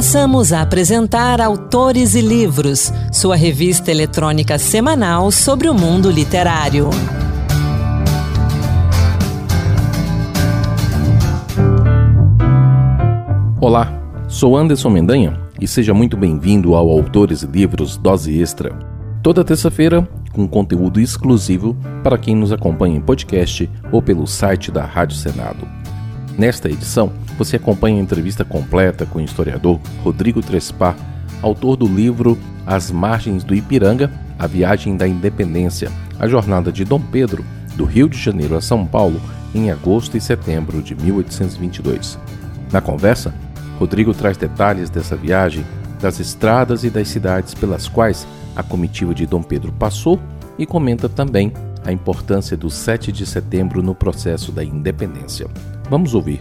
Passamos a apresentar Autores e Livros, sua revista eletrônica semanal sobre o mundo literário. Olá, sou Anderson Mendanha e seja muito bem-vindo ao Autores e Livros Dose Extra. Toda terça-feira, com conteúdo exclusivo para quem nos acompanha em podcast ou pelo site da Rádio Senado. Nesta edição, você acompanha a entrevista completa com o historiador Rodrigo Trespar, autor do livro As Margens do Ipiranga, A Viagem da Independência, a jornada de Dom Pedro, do Rio de Janeiro a São Paulo, em agosto e setembro de 1822. Na conversa, Rodrigo traz detalhes dessa viagem, das estradas e das cidades pelas quais a comitiva de Dom Pedro passou e comenta também a importância do 7 de setembro no processo da independência. Vamos ouvir.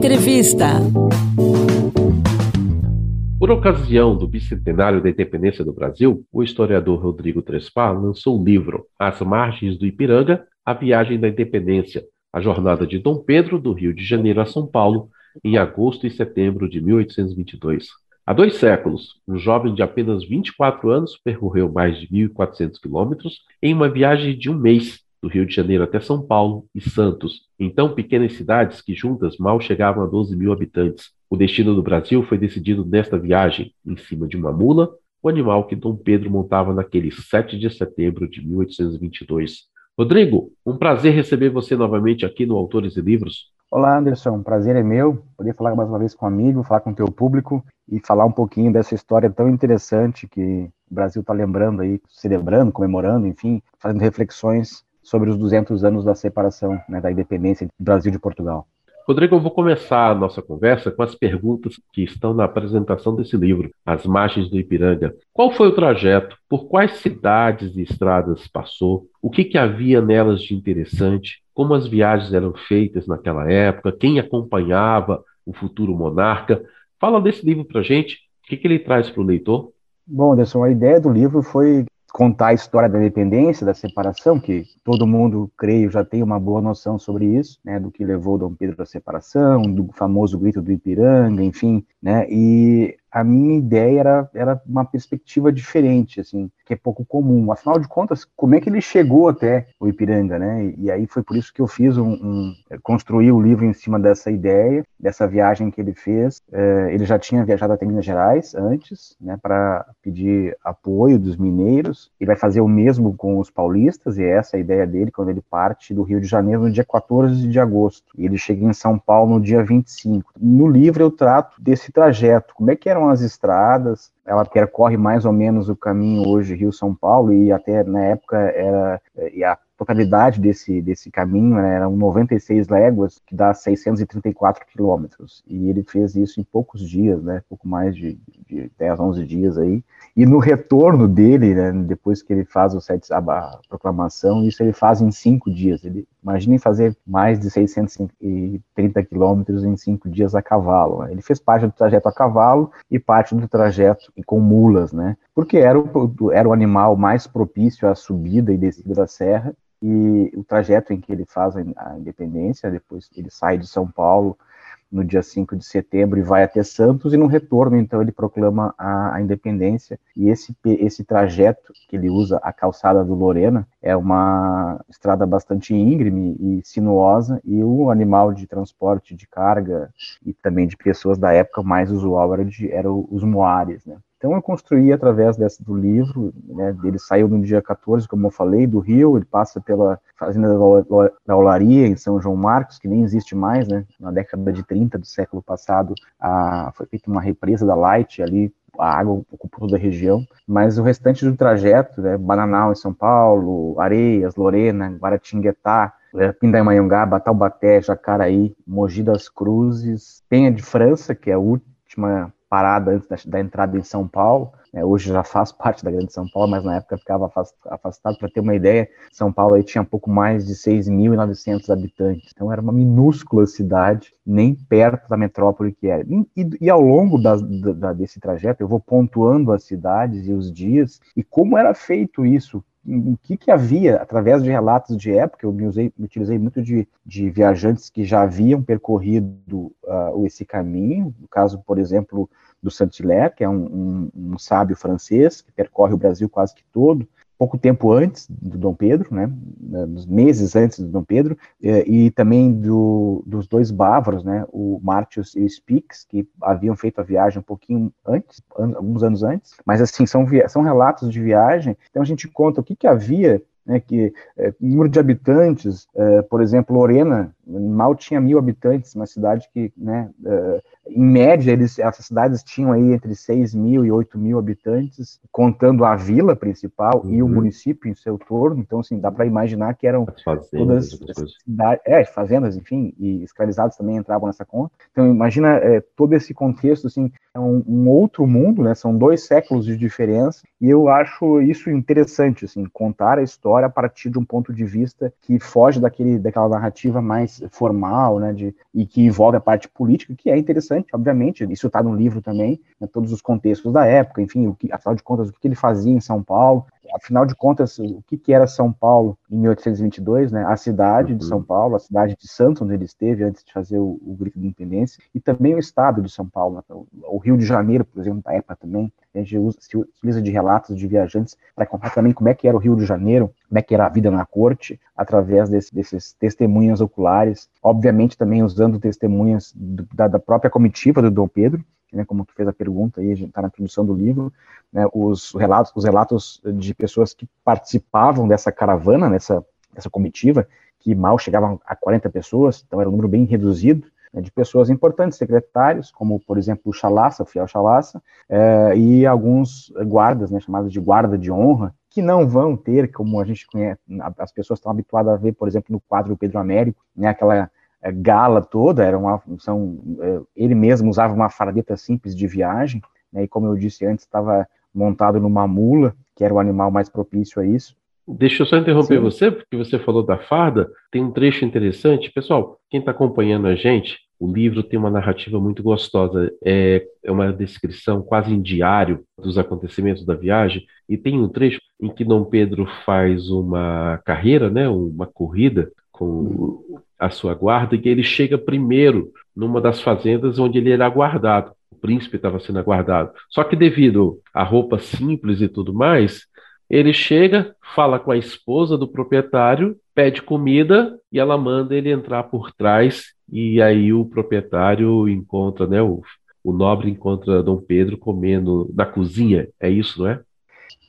Entrevista. Por ocasião do bicentenário da independência do Brasil, o historiador Rodrigo Trespar lançou o livro As Margens do Ipiranga, A Viagem da Independência, a jornada de Dom Pedro do Rio de Janeiro a São Paulo, em agosto e setembro de 1822. Há dois séculos, um jovem de apenas 24 anos percorreu mais de 1.400 quilômetros em uma viagem de um mês, do Rio de Janeiro até São Paulo e Santos, então pequenas cidades que juntas mal chegavam a 12 mil habitantes. O destino do Brasil foi decidido nesta viagem, em cima de uma mula, o animal que Dom Pedro montava naquele 7 de setembro de 1822. Rodrigo, um prazer receber você novamente aqui no Autores e Livros. Olá, Anderson. Um prazer é meu poder falar mais uma vez com um amigo, falar com o teu público e falar um pouquinho dessa história tão interessante que o Brasil está lembrando aí, celebrando, comemorando, enfim, fazendo reflexões sobre os 200 anos da separação, né, da independência do Brasil de Portugal. Rodrigo, eu vou começar a nossa conversa com as perguntas que estão na apresentação desse livro, As Margens do Ipiranga. Qual foi o trajeto? Por quais cidades e estradas passou? O que, que havia nelas de interessante? Como as viagens eram feitas naquela época? Quem acompanhava o futuro monarca? Fala desse livro para gente. O que, que ele traz para o leitor? Bom, Anderson, a ideia do livro foi contar a história da independência, da separação, que todo mundo, creio, já tem uma boa noção sobre isso, né, do que levou Dom Pedro à separação, do famoso grito do Ipiranga, enfim, né, e a minha ideia era, era uma perspectiva diferente, assim, que é pouco comum. Afinal de contas, como é que ele chegou até o Ipiranga, né? E, e aí foi por isso que eu fiz um, um, construí o livro em cima dessa ideia, dessa viagem que ele fez. É, ele já tinha viajado até Minas Gerais antes, né, para pedir apoio dos mineiros. Ele vai fazer o mesmo com os paulistas e essa é a ideia dele quando ele parte do Rio de Janeiro no dia 14 de agosto. E ele chega em São Paulo no dia 25. No livro eu trato desse trajeto, como é que era eram as estradas, ela percorre mais ou menos o caminho hoje Rio-São Paulo e até na época era e a totalidade desse, desse caminho né, eram 96 léguas, que dá 634 quilômetros. E ele fez isso em poucos dias, né, pouco mais de, de 10, 11 dias aí. E no retorno dele, né, depois que ele faz o sete, a, proclamação, isso ele faz em cinco dias. Ele, imaginem fazer mais de 630 quilômetros em cinco dias a cavalo. Né? Ele fez parte do trajeto a cavalo e parte do trajeto com mulas, né? Porque era o, era o animal mais propício à subida e descida da serra e o trajeto em que ele faz a independência, depois ele sai de São Paulo no dia 5 de setembro e vai até Santos, e no retorno, então, ele proclama a, a, independência. E esse, esse trajeto que ele usa, a calçada do Lorena, é uma estrada bastante íngreme e sinuosa, e o animal de transporte de carga e também de pessoas da época mais usual era, de, era os moares, né? Então eu construí através desse, do livro, né, ele saiu no dia 14, como eu falei, do Rio, ele passa pela fazenda da Olaria, em São João Marcos, que nem existe mais, né, na década de 30 do século passado, a, foi feita uma represa da Light ali, a água ocupou toda a região, mas o restante do trajeto, né, Bananal em São Paulo, Areias, Lorena, Guaratinguetá, né, Pindamonhangaba, Taubaté, Jacaraí, Mogi das Cruzes, Penha de França, que é a última parada antes da, da entrada em São Paulo. É, hoje já faz parte da Grande São Paulo, mas na época ficava afastado. Para ter uma ideia, São Paulo aí tinha pouco mais de 6.900 habitantes. Então era uma minúscula cidade, nem perto da metrópole que era. E, e, e ao longo da, da, desse trajeto, eu vou pontuando as cidades e os dias e como era feito isso o que, que havia, através de relatos de época, eu me, usei, me utilizei muito de, de viajantes que já haviam percorrido uh, esse caminho, no caso, por exemplo, do Saint-Hilaire, que é um, um, um sábio francês, que percorre o Brasil quase que todo, pouco tempo antes do Dom Pedro, né, meses antes do Dom Pedro, eh, e também do, dos dois bávaros, né, o Martius e o Spix, que haviam feito a viagem um pouquinho antes, alguns anos antes, mas assim, são, são relatos de viagem, então a gente conta o que, que havia né, que é, número de habitantes, é, por exemplo, Lorena mal tinha mil habitantes, uma cidade que, né, é, em média, eles, essas cidades tinham aí entre 6 mil e 8 mil habitantes, contando a vila principal uhum. e o uhum. município em seu torno, então, assim, dá para imaginar que eram fazendas, todas cidades, é, fazendas, enfim, e escravizados também entravam nessa conta, então imagina é, todo esse contexto, assim, é um, um, outro mundo, né, são dois séculos de diferença, e eu acho isso interessante, assim, contar a história a partir de um ponto de vista que foge daquele, daquela narrativa mais formal, né, de, e que envolve a parte política, que é interessante, obviamente, isso está no livro também, né, todos os contextos da época, enfim, o que, afinal de contas, o que ele fazia em São Paulo, afinal de contas, o que, que era São Paulo em 1822, né? A cidade uhum. de São Paulo, a cidade de Santos, onde ele esteve antes de fazer o, o grito de independência, e também o estado de São Paulo, né? o, o, Rio de Janeiro, por exemplo, da época também. A gente usa, se utiliza de relatos de viajantes para contar também como é que era o Rio de Janeiro, como é que era a vida na corte, através desse, desses testemunhas oculares, obviamente também usando testemunhas do, da, da própria comitiva do Dom Pedro, né, como tu fez a pergunta aí, está na introdução do livro, né, os relatos, os relatos de pessoas que participavam dessa caravana, nessa, comitiva, que mal chegavam a 40 pessoas, então era um número bem reduzido, né, de pessoas importantes, secretários, como, por exemplo, o Chalaça, o fiel Chalaça, é, e alguns guardas, né, chamados de guarda de honra, que não vão ter, como a gente conhece, as pessoas estão habituadas a ver, por exemplo, no quadro Pedro Américo, né, aquela gala toda, era uma são, é, ele mesmo usava uma fardeta simples de viagem, né, e como eu disse antes, estava montado numa mula, que era o animal mais propício a isso. Deixa eu só interromper Sim. você, porque você falou da farda, tem um trecho interessante. Pessoal, quem está acompanhando a gente, o livro tem uma narrativa muito gostosa, é, é uma descrição quase em diário dos acontecimentos da viagem, e tem um trecho em que Dom Pedro faz uma carreira, né, uma corrida com a sua guarda, e ele chega primeiro numa das fazendas onde ele era guardado. O príncipe estava sendo aguardado. Só que devido à roupa simples e tudo mais, ele chega, fala com a esposa do proprietário, pede comida e ela manda ele entrar por trás. E aí o proprietário encontra, né? O, o nobre encontra Dom Pedro comendo na cozinha. É isso, não é?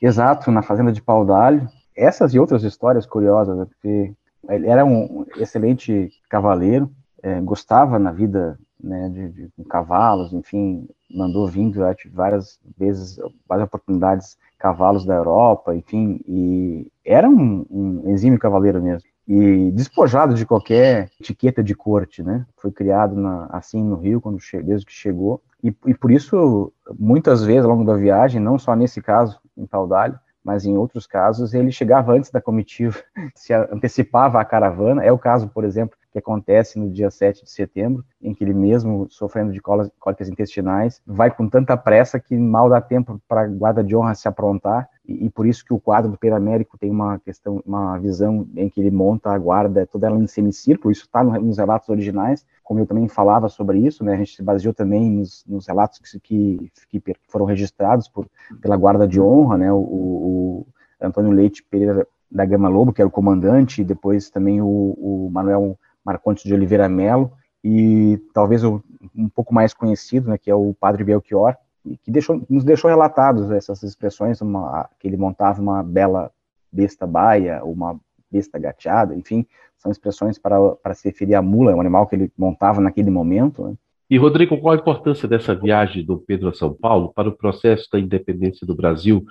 Exato, na fazenda de pau d'alho. Essas e outras histórias curiosas, né, porque ele era um excelente cavaleiro, é, gostava na vida né, de, de, de, cavalos, enfim, mandou vir várias vezes, várias oportunidades, cavalos da Europa, enfim, e era um, um exímio cavaleiro mesmo. E despojado de qualquer etiqueta de corte, né? Foi criado na, assim no Rio quando desde que chegou. E, e por isso, muitas vezes ao longo da viagem, não só nesse caso em Paudalho, mas em outros casos ele chegava antes da comitiva, se antecipava a caravana. É o caso, por exemplo, que acontece no dia 7 de setembro, em que ele mesmo, sofrendo de cólicas intestinais, vai com tanta pressa que mal dá tempo para a guarda de honra se aprontar, e, e, por isso que o quadro do Pedro Américo tem uma questão, uma visão em que ele monta a guarda toda ela em semicírculo, isso está no, nos relatos originais, como eu também falava sobre isso, né, a gente se baseou também nos, nos relatos que, que, que, foram registrados por, pela guarda de honra, né, o, o Antônio Leite Pereira da Gama Lobo, que era o comandante, e depois também o, o Manuel Marcontes de Oliveira Melo, e talvez o, um pouco mais conhecido, né, que é o Padre Belchior, que deixou, nos deixou relatados essas expressões, uma, que ele montava uma bela besta baia, uma besta gateada, enfim, são expressões para, para se referir à mula, um animal que ele montava naquele momento. Né? E, Rodrigo, qual a importância dessa viagem do Pedro a São Paulo para o processo da independência do Brasil?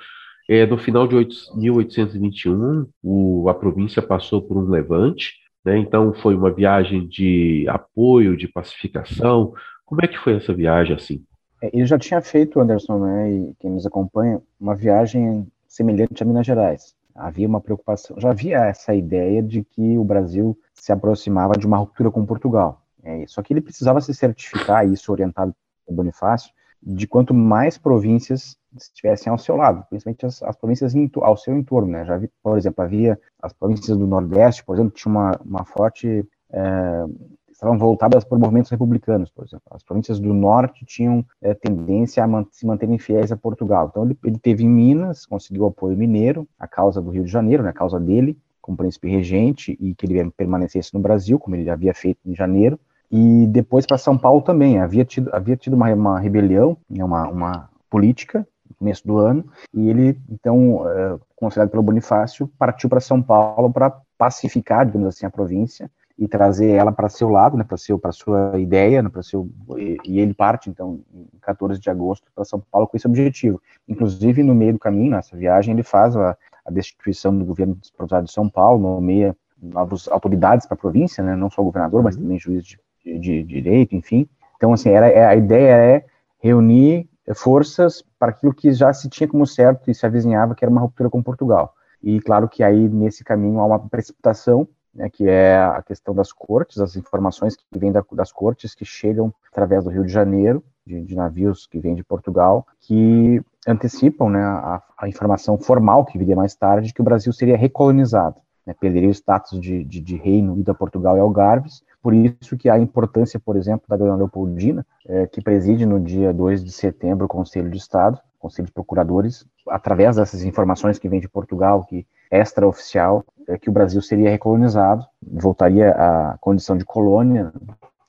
É, no final de 1821, o, a província passou por um levante, né? então foi uma viagem de apoio, de pacificação. Como é que foi essa viagem assim? É, ele já tinha feito, Anderson, né, e quem nos acompanha, uma viagem semelhante a Minas Gerais. Havia uma preocupação, já havia essa ideia de que o Brasil se aproximava de uma ruptura com Portugal. É, só que ele precisava se certificar, isso orientado por Bonifácio, de quanto mais províncias estivessem ao seu lado, principalmente as, as províncias ao seu entorno, né? Já vi, por exemplo, havia as províncias do Nordeste, por exemplo, tinha uma, uma forte é, estavam voltadas por movimentos republicanos, por exemplo. As províncias do norte tinham é, tendência a man se manterem fiéis a Portugal. Então, ele, ele, teve em Minas, conseguiu apoio mineiro, a causa do Rio de Janeiro, né, a causa dele, como príncipe regente, e que ele permanecesse no Brasil, como ele havia feito em janeiro. E depois para São Paulo também. Havia tido, havia tido uma, uma rebelião, né, uma, uma política, no começo do ano, e ele, então, é, considerado pelo Bonifácio, partiu para São Paulo para pacificar, digamos assim, a província e trazer ela para seu lado, né, para seu para sua ideia, né, para seu e, e, ele parte então em 14 de agosto para São Paulo com esse objetivo. Inclusive no meio do caminho, nessa viagem, ele faz a, a destituição do governo provisório de São Paulo, nomeia novas autoridades para a província, né, não só o governador, mas uhum. também juiz de, de, de direito, enfim. Então assim, era é, a ideia é reunir forças para aquilo que já se tinha como certo e se avizinhava que era uma ruptura com Portugal. E claro que aí nesse caminho há uma precipitação né, que é a questão das cortes, as informações que vêm da, das cortes que chegam através do Rio de Janeiro, de, de navios que vêm de Portugal, que antecipam né, a, a, informação formal que viria mais tarde, que o Brasil seria recolonizado, né, perderia o status de, de, de reino ido a Portugal e Algarves, por isso que a importância, por exemplo, da Dona Leopoldina, é, que preside no dia 2 de setembro o Conselho de Estado, Conselho de Procuradores, através dessas informações que vêm de Portugal, que extraoficial, é que o Brasil seria recolonizado, voltaria à condição de colônia,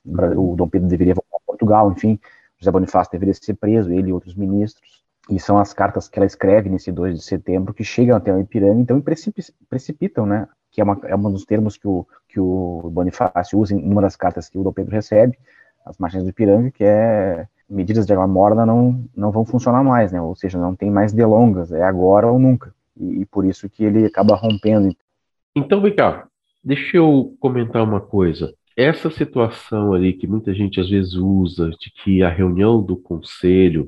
o Dom Pedro deveria voltar a Portugal, enfim, José Bonifácio deveria ser preso, ele e outros ministros, e são as cartas que ela escreve nesse 2 de setembro que chegam até o Ipiranga, então precipitam, né, que é, uma, é um dos termos que o, que o Bonifácio usa em uma das cartas que o Dom Pedro recebe, as margens do Ipiranga, que é medidas de água morna não, não vão funcionar mais, né, ou seja, não tem mais delongas, é agora ou nunca e, e por isso que ele acaba rompendo. Então, vem cá, deixa eu comentar uma coisa. Essa situação ali que muita gente às vezes usa, de que a reunião do conselho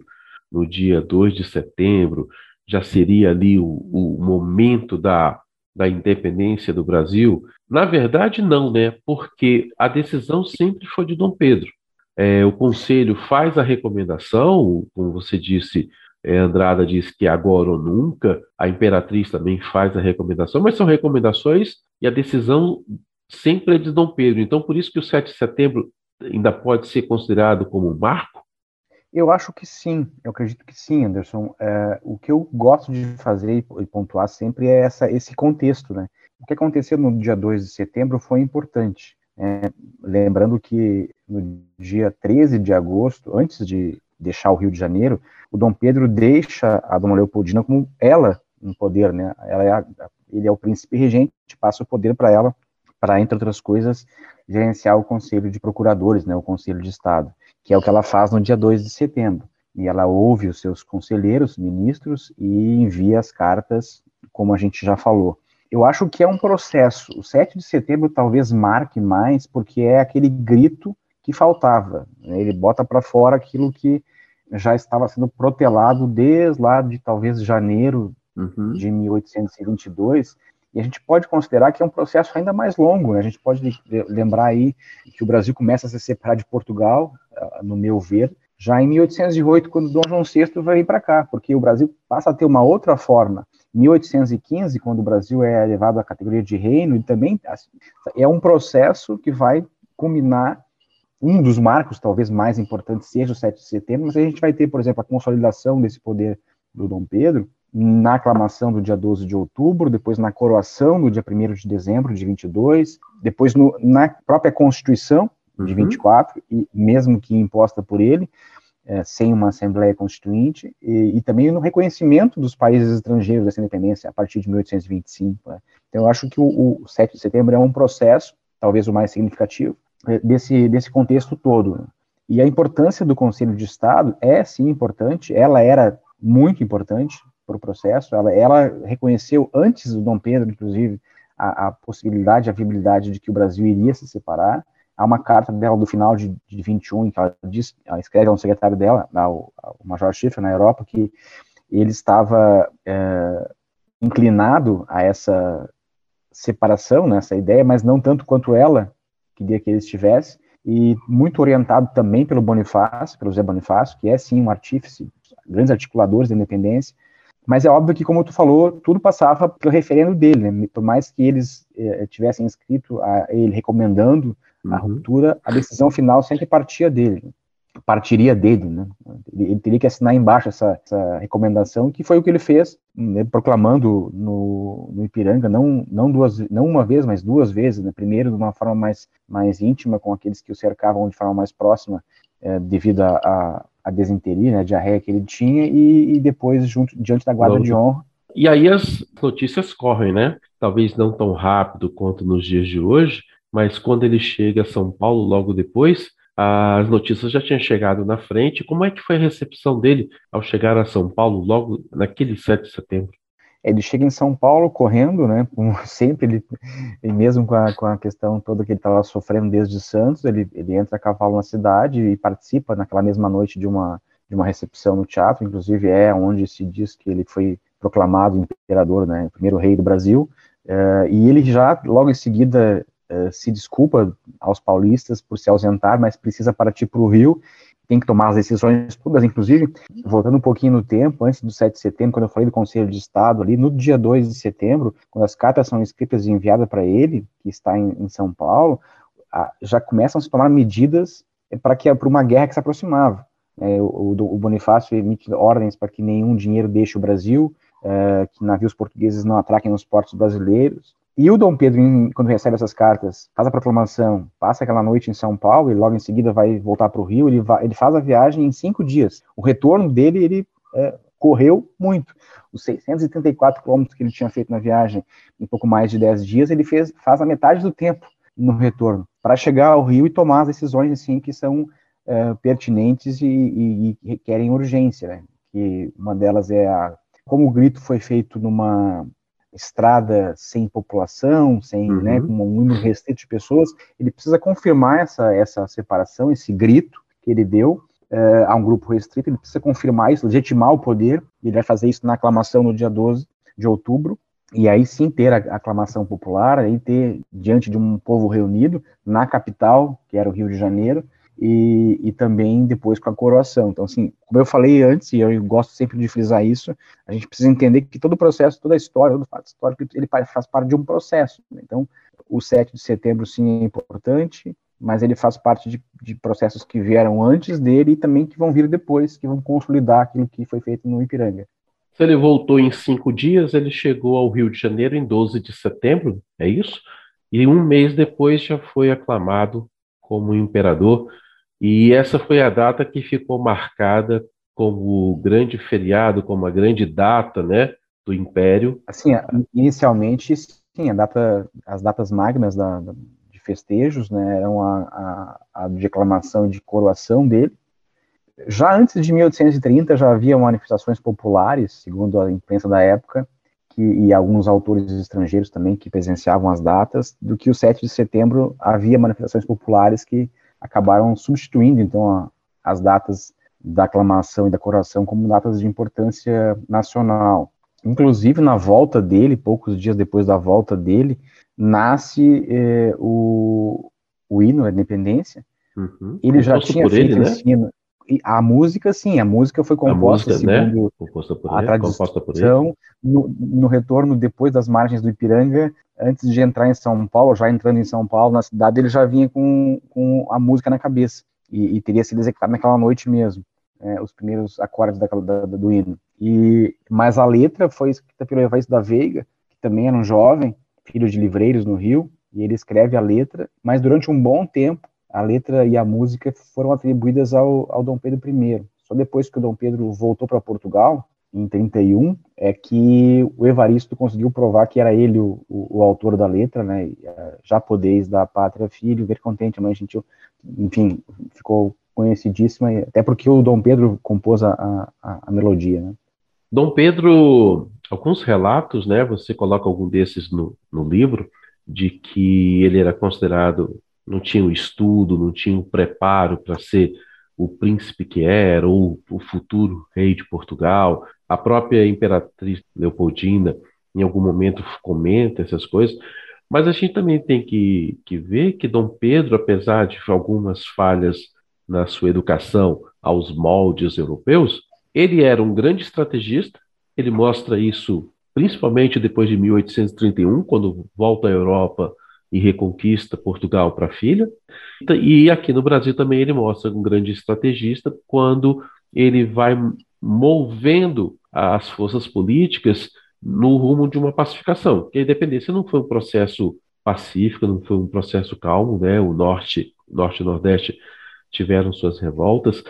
no dia 2 de setembro já seria ali o, o momento da, da independência do Brasil, na verdade não, né? Porque a decisão sempre foi de Dom Pedro. É, o conselho faz a recomendação, como você disse, é, Andrada diz que agora ou nunca, a Imperatriz também faz a recomendação, mas são recomendações e a decisão sempre é de Dom Pedro. Então, por isso que o 7 de setembro ainda pode ser considerado como um marco? Eu acho que sim, eu acredito que sim, Anderson. É, o que eu gosto de fazer e pontuar sempre é essa, esse contexto, né? O que aconteceu no dia 2 de setembro foi importante. É, lembrando que no dia 13 de agosto, antes de deixar o Rio de Janeiro, o Dom Pedro deixa a Dona Leopoldina como ela no poder, né? Ela é a, ele é o príncipe regente, passa o poder para ela, para entre outras coisas gerenciar o Conselho de Procuradores, né? O Conselho de Estado, que é o que ela faz no dia 2 de setembro. E ela ouve os seus conselheiros, ministros e envia as cartas, como a gente já falou. Eu acho que é um processo. O 7 de setembro talvez marque mais, porque é aquele grito que faltava. Né? Ele bota para fora aquilo que já estava sendo protelado desde lá de talvez janeiro uhum. de 1822, e a gente pode considerar que é um processo ainda mais longo. Né? A gente pode lembrar aí que o Brasil começa a se separar de Portugal, ah, no meu ver, já em 1808, quando Dom João VI vai vir para cá, porque o Brasil passa a ter uma outra forma. Em 1815, quando o Brasil é elevado à categoria de reino, e também assim, é um processo que vai culminar um dos marcos talvez mais importantes seja o 7 de setembro, mas a gente vai ter, por exemplo, a consolidação desse poder do Dom Pedro na aclamação do dia 12 de outubro, depois na coroação no dia 1 de dezembro de 22, depois no, na própria Constituição de uhum. 24, e mesmo que imposta por ele, é, sem uma Assembleia Constituinte, e, e, também no reconhecimento dos países estrangeiros dessa independência a partir de 1825. Né? Então, eu acho que o, o 7 de setembro é um processo, talvez o mais significativo, é, desse, desse contexto todo. E a importância do Conselho de Estado é sim importante, ela era muito importante para o processo, ela, ela reconheceu antes do Dom Pedro, inclusive, a, a, possibilidade, a viabilidade de que o Brasil iria se separar. Há uma carta dela do final de, de 21, em que ela, diz, ela escreve ao secretário dela, ao, ao Major Schiffer, na Europa, que ele estava é, inclinado a essa separação, né, ideia, mas não tanto quanto ela queria que ele estivesse, e muito orientado também pelo Bonifácio, pelo Zé Bonifácio, que é sim um artífice, grandes articuladores da independência. Mas é óbvio que, como tu falou, tudo passava pelo referendo dele, né? Por mais que eles eh, tivessem escrito a ele recomendando a uhum. ruptura, a decisão final sempre partia dele. Partiria dele, né? Ele, ele, teria que assinar embaixo essa, essa, recomendação, que foi o que ele fez, né, proclamando no, no, Ipiranga, não, não, duas, não uma vez, mas duas vezes, né? Primeiro de uma forma mais, mais íntima, com aqueles que o cercavam de forma mais próxima, é, devido a, a, a desinteria, né, a diarreia que ele tinha, e, e depois junto, diante da guarda de honra. E aí as notícias correm, né? Talvez não tão rápido quanto nos dias de hoje, mas quando ele chega a São Paulo logo depois, as notícias já tinham chegado na frente. Como é que foi a recepção dele ao chegar a São Paulo logo naquele 7 de setembro? Ele chega em São Paulo correndo, né? Como sempre, ele, e mesmo com a, com a questão toda que ele estava sofrendo desde Santos, ele, ele entra a cavalo na cidade e participa naquela mesma noite de uma, de uma recepção no teatro. Inclusive, é onde se diz que ele foi proclamado imperador, né? Primeiro rei do Brasil. Uh, e ele já, logo em seguida, uh, se desculpa aos paulistas por se ausentar, mas precisa partir para o Rio, tem que tomar as decisões todas, inclusive, voltando um pouquinho no tempo, antes do 7 de setembro, quando eu falei do Conselho de Estado ali, no dia 2 de setembro, quando as cartas são escritas e enviadas para ele, que está em, em São Paulo, a, já começam a se tomar medidas para que para uma guerra que se aproximava. É, o, o, Bonifácio emite ordens para que nenhum dinheiro deixe o Brasil, é, que navios portugueses não atraquem nos portos brasileiros, e o Dom Pedro, quando recebe essas cartas, faz a proclamação, passa aquela noite em São Paulo e logo em seguida vai voltar para o Rio. Ele, vai, ele faz a viagem em cinco dias. O retorno dele, ele é, correu muito. Os 634 quilômetros que ele tinha feito na viagem em pouco mais de 10 dias, ele fez, faz a metade do tempo no retorno, para chegar ao Rio e tomar as decisões assim que são é, pertinentes e, e, e, requerem urgência. Né? Que uma delas é a como o grito foi feito numa estrada sem população, sem, uhum. né, com um número restrito de pessoas, ele precisa confirmar essa, essa separação, esse grito que ele deu uh, a um grupo restrito, ele precisa confirmar isso, legitimar o poder, ele vai fazer isso na aclamação no dia 12 de outubro, e aí sim ter a aclamação popular, aí ter diante de um povo reunido na capital, que era o Rio de Janeiro, e, e, também depois com a coroação. Então, assim, como eu falei antes, e eu gosto sempre de frisar isso, a gente precisa entender que todo o processo, toda a história, todo o fato histórico, ele faz parte de um processo. Né? Então, o 7 de setembro, sim, é importante, mas ele faz parte de, de, processos que vieram antes dele e também que vão vir depois, que vão consolidar aquilo que foi feito no Ipiranga. Se ele voltou em cinco dias, ele chegou ao Rio de Janeiro em 12 de setembro, é isso? E um mês depois já foi aclamado como imperador. E essa foi a data que ficou marcada como o grande feriado, como a grande data, né, do Império. Assim, inicialmente, sim, data, as datas magnas da, de festejos, né, eram a, a, a declamação de coroação dele. Já antes de 1830 já havia manifestações populares, segundo a imprensa da época, que, e alguns autores estrangeiros também que presenciavam as datas, do que o 7 de setembro havia manifestações populares que acabaram substituindo, então, a, as datas da aclamação e da coroação como datas de importância nacional. Inclusive, na volta dele, poucos dias depois da volta dele, nasce eh, o, o hino da independência. Uhum. Ele já tinha feito ele, né? esse hino. A música, sim, a música foi composta música, né? segundo né? composta por a ele, tradição, no, no, retorno depois das margens do Ipiranga, antes de entrar em São Paulo, já entrando em São Paulo, na cidade, ele já vinha com, com a música na cabeça, e, e teria sido executado naquela noite mesmo, é, os primeiros acordes da, do hino. E, mas a letra foi escrita pelo Evaristo da Veiga, que também era um jovem, filho de livreiros no Rio, e ele escreve a letra, mas durante um bom tempo, a letra e a música foram atribuídas ao, ao Dom Pedro I. Só depois que o Dom Pedro voltou para Portugal, em 31, é que o Evaristo conseguiu provar que era ele o, o, o autor da letra, né? É, já podeis da pátria filho, ver contente, mãe gentil, enfim, ficou conhecidíssima, até porque o Dom Pedro compôs a, a, a melodia, né? Dom Pedro, alguns relatos, né? Você coloca algum desses no, no livro, de que ele era considerado não tinha o estudo, não tinha o preparo para ser o príncipe que era, ou o futuro rei de Portugal. A própria imperatriz Leopoldina, em algum momento, comenta essas coisas. Mas a gente também tem que, que ver que Dom Pedro, apesar de algumas falhas na sua educação aos moldes europeus, Ele era um grande estrategista, ele mostra isso principalmente depois de 1831, quando volta à Europa e reconquista Portugal para a filha. E aqui no Brasil também ele mostra um grande estrategista quando ele vai movendo as forças políticas no rumo de uma pacificação. Porque a independência não foi um processo pacífico, não foi um processo calmo, né? O norte, norte e nordeste tiveram suas revoltas.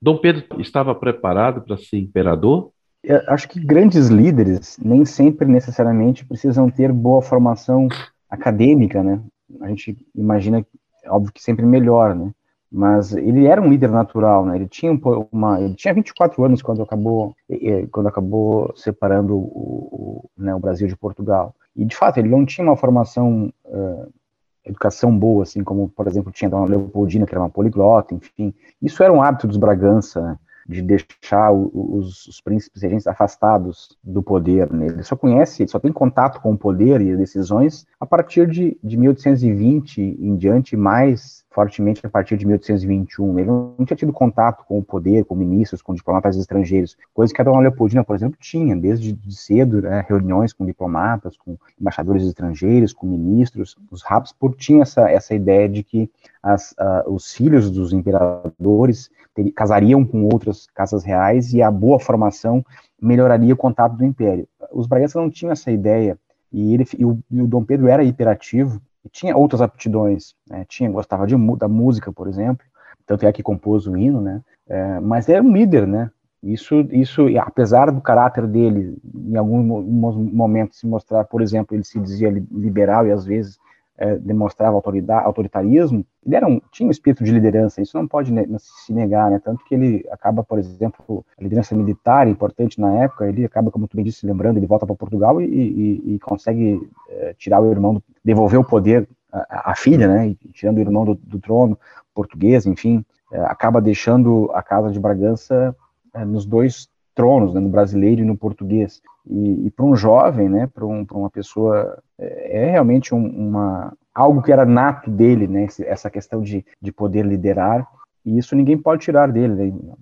Dom Pedro estava preparado para ser imperador? Eu acho que grandes líderes nem sempre necessariamente precisam ter boa formação acadêmica, né? A gente imagina, óbvio que sempre melhor, né? Mas ele era um líder natural, né? Ele tinha uma, ele tinha 24 anos quando acabou, quando acabou separando o, o, né, o Brasil de Portugal. E de fato ele não tinha uma formação uh, educação boa, assim como, por exemplo, tinha a Leopoldina, que era uma poliglota, enfim. Isso era um hábito dos Bragança, né? De deixar os, os, príncipes regentes afastados do poder. Né? Ele só conhece, ele só tem contato com o poder e decisões a partir de, de 1820 em diante, mais fortemente a partir de 1821. Ele não tinha tido contato com o poder, com ministros, com diplomatas estrangeiros, coisa que a dona Leopoldina, por exemplo, tinha, desde cedo, né, reuniões com diplomatas, com embaixadores estrangeiros, com ministros. Os Habsburg tinham essa, essa ideia de que as, uh, os filhos dos imperadores ter, casariam com outras casas reais e a boa formação melhoraria o contato do império. Os Bragança não tinham essa ideia e, ele, e o, e o Dom Pedro era hiperativo e tinha outras aptidões, né? tinha gostava de da música, por exemplo, tanto é que compôs o hino, né? É, mas era um líder, né? Isso, isso, apesar do caráter dele, em alguns momentos se mostrar, por exemplo, ele se dizia liberal e às vezes é, demonstrava autoritarismo, ele era um, tinha um espírito de liderança, isso não pode se negar, né? Tanto que ele acaba, por exemplo, a liderança militar importante na época, ele acaba, como tu bem disse, lembrando, ele volta para Portugal e, e, e consegue é, tirar o irmão, do, devolver o poder à, à filha, né? E, tirando o irmão do, do trono português, enfim, é, acaba deixando a casa de Bragança é, nos dois tronos, né, no brasileiro e no português. E, e para um jovem, né, para um, uma pessoa, é, é realmente um, uma algo que era nato dele, né, essa questão de, de poder liderar, e isso ninguém pode tirar dele. Né?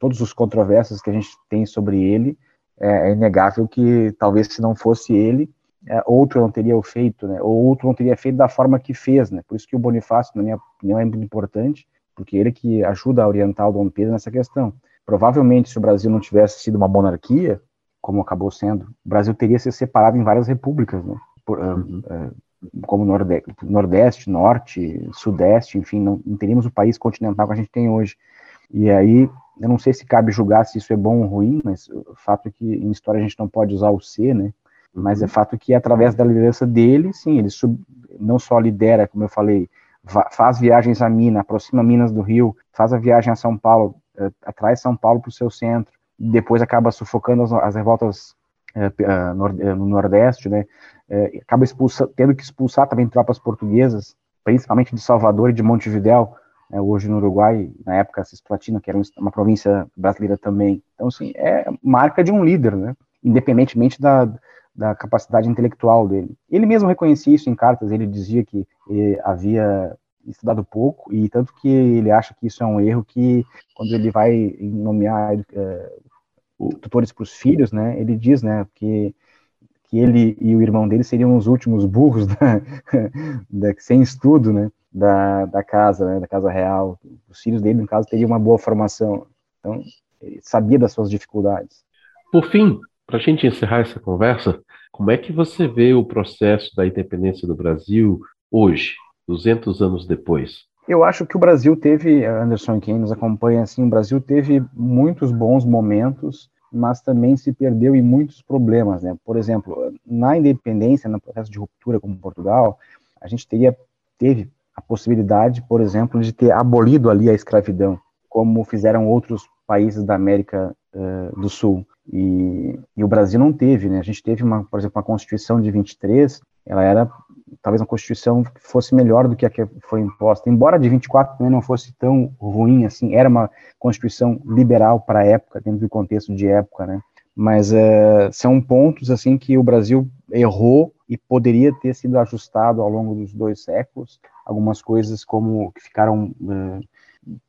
Todos os controvérsias que a gente tem sobre ele, é, é inegável que talvez se não fosse ele, é, outro não teria o feito, né, ou outro não teria feito da forma que fez, né, por isso que o Bonifácio, na minha opinião, é muito importante, porque ele que ajuda a orientar o Dom Pedro nessa questão. Provavelmente, se o Brasil não tivesse sido uma monarquia, como acabou sendo, o Brasil teria se separado em várias repúblicas, né? Por, ah, uhum. uh, como Nordeste, Nordeste, Norte, Sudeste, enfim, não, não, teríamos o país continental que a gente tem hoje. E aí, eu não sei se cabe julgar se isso é bom ou ruim, mas o fato é que em história a gente não pode usar o C, né? Mas é uhum. fato que através da liderança dele, sim, ele sub, não só lidera, como eu falei, faz viagens a Minas, aproxima Minas do Rio, faz a viagem a São Paulo, uh, atrai São Paulo para o seu centro, depois acaba sufocando as, as revoltas uh, no Nordeste, né? acaba expulsa, tendo que expulsar também tropas portuguesas, principalmente de Salvador e de Montevidéu, né, hoje no Uruguai, na época Cisplatina, que era uma província brasileira também. Então, assim, é marca de um líder, né? Independentemente da, da capacidade intelectual dele. Ele mesmo reconhecia isso em cartas, ele dizia que havia estudado pouco, e tanto que ele acha que isso é um erro que, quando ele vai nomear é, tutores para os filhos, né, ele diz, né, que, que ele e o irmão dele seriam os últimos burros da, da, sem estudo, né, da, da casa, né, da casa real. Os filhos dele, no caso, teriam uma boa formação. Então, ele sabia das suas dificuldades. Por fim, para a gente encerrar essa conversa, como é que você vê o processo da independência do Brasil hoje? 200 anos depois? Eu acho que o Brasil teve, Anderson, quem nos acompanha assim, o Brasil teve muitos bons momentos, mas também se perdeu em muitos problemas, né? Por exemplo, na independência, no processo de ruptura com Portugal, a gente teria teve a possibilidade, por exemplo, de ter abolido ali a escravidão, como fizeram outros países da América uh, do Sul. E, e, o Brasil não teve, né? A gente teve, uma, por exemplo, uma Constituição de 23, ela era talvez uma Constituição fosse melhor do que a que foi imposta. Embora a de 24 também não fosse tão ruim assim, era uma Constituição liberal para a época, dentro do contexto de época, né? Mas é, são pontos assim que o Brasil errou e poderia ter sido ajustado ao longo dos dois séculos. Algumas coisas como que ficaram é,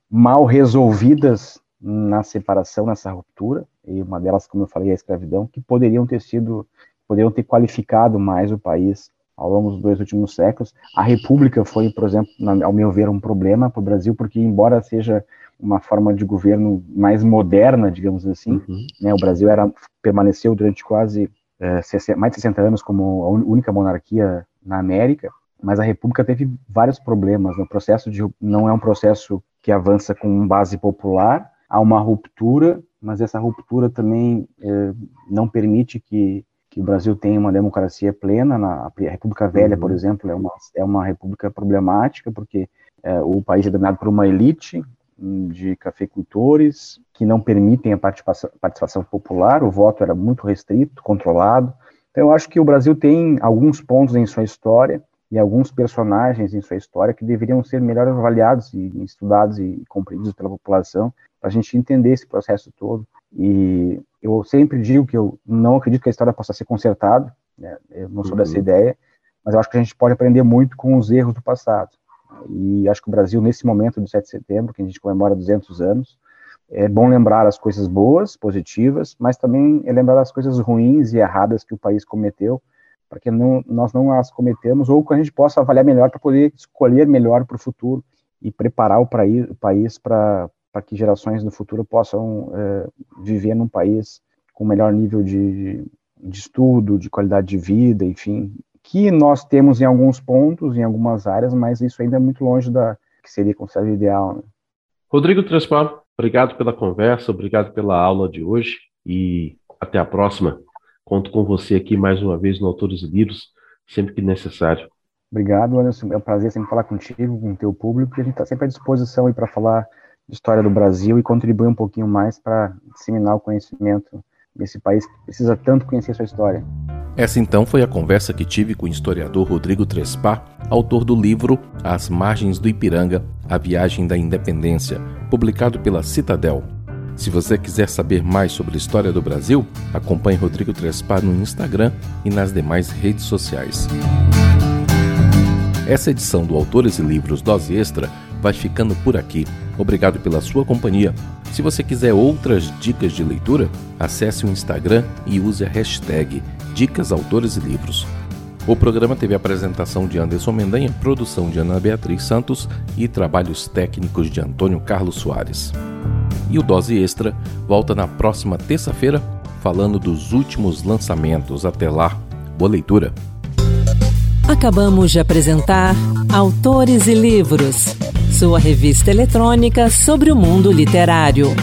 mal resolvidas na separação, nessa ruptura, e uma delas, como eu falei, é a escravidão, que poderiam ter sido, poderiam ter qualificado mais o país ao longo dos dois últimos séculos. A República foi, por exemplo, ao meu ver, um problema para o Brasil, porque embora seja uma forma de governo mais moderna, digamos assim, uhum. né, o Brasil era, permaneceu durante quase é, mais de 60 anos como a única monarquia na América, mas a República teve vários problemas. O processo de não é um processo que avança com base popular, há uma ruptura, mas essa ruptura também é, não permite que, que o Brasil tenha uma democracia plena. Na, a República Velha, uhum. por exemplo, é uma, é uma república problemática, porque é, o país é dominado por uma elite hum, de cafeicultores que não permitem a participação, participação popular, o voto era muito restrito, controlado. Então, eu acho que o Brasil tem alguns pontos em sua história e alguns personagens em sua história que deveriam ser melhor avaliados e estudados e compreendidos pela população para a gente entender esse processo todo. E eu sempre digo que eu não acredito que a história possa ser consertada, né? eu não sou uhum. dessa ideia, mas eu acho que a gente pode aprender muito com os erros do passado. E acho que o Brasil, nesse momento do 7 de setembro, que a gente comemora 200 anos, é bom lembrar as coisas boas, positivas, mas também é lembrar as coisas ruins e erradas que o país cometeu para que não, nós não as cometamos ou que a gente possa avaliar melhor para poder escolher melhor para o futuro e preparar o, país para que gerações no futuro possam é, viver num país com melhor nível de, de estudo, de qualidade de vida, enfim, que nós temos em alguns pontos, em algumas áreas, mas isso ainda é muito longe da que seria considerado ideal. Né? Rodrigo Trespar, obrigado pela conversa, obrigado pela aula de hoje e até a próxima. Conto com você aqui mais uma vez no Autores e Livros, sempre que necessário. Obrigado, Anderson. É um prazer sempre falar contigo, com o teu público, e a gente está sempre à disposição para falar de história do Brasil e contribuir um pouquinho mais para disseminar o conhecimento desse país que precisa tanto conhecer sua história. Essa então foi a conversa que tive com o historiador Rodrigo Trespá, autor do livro As Margens do Ipiranga, A Viagem da Independência, publicado pela Citadel. Se você quiser saber mais sobre a história do Brasil, acompanhe Rodrigo Trespar no Instagram e nas demais redes sociais. Essa edição do Autores e Livros Dose Extra vai ficando por aqui. Obrigado pela sua companhia. Se você quiser outras dicas de leitura, acesse o Instagram e use a hashtag Dicas Autores e Livros. O programa teve a apresentação de Anderson Mendanha, produção de Ana Beatriz Santos e trabalhos técnicos de Antônio Carlos Soares. E o Dose Extra volta na próxima terça-feira falando dos últimos lançamentos. Até lá, boa leitura. Acabamos de apresentar Autores e Livros, sua revista eletrônica sobre o mundo literário.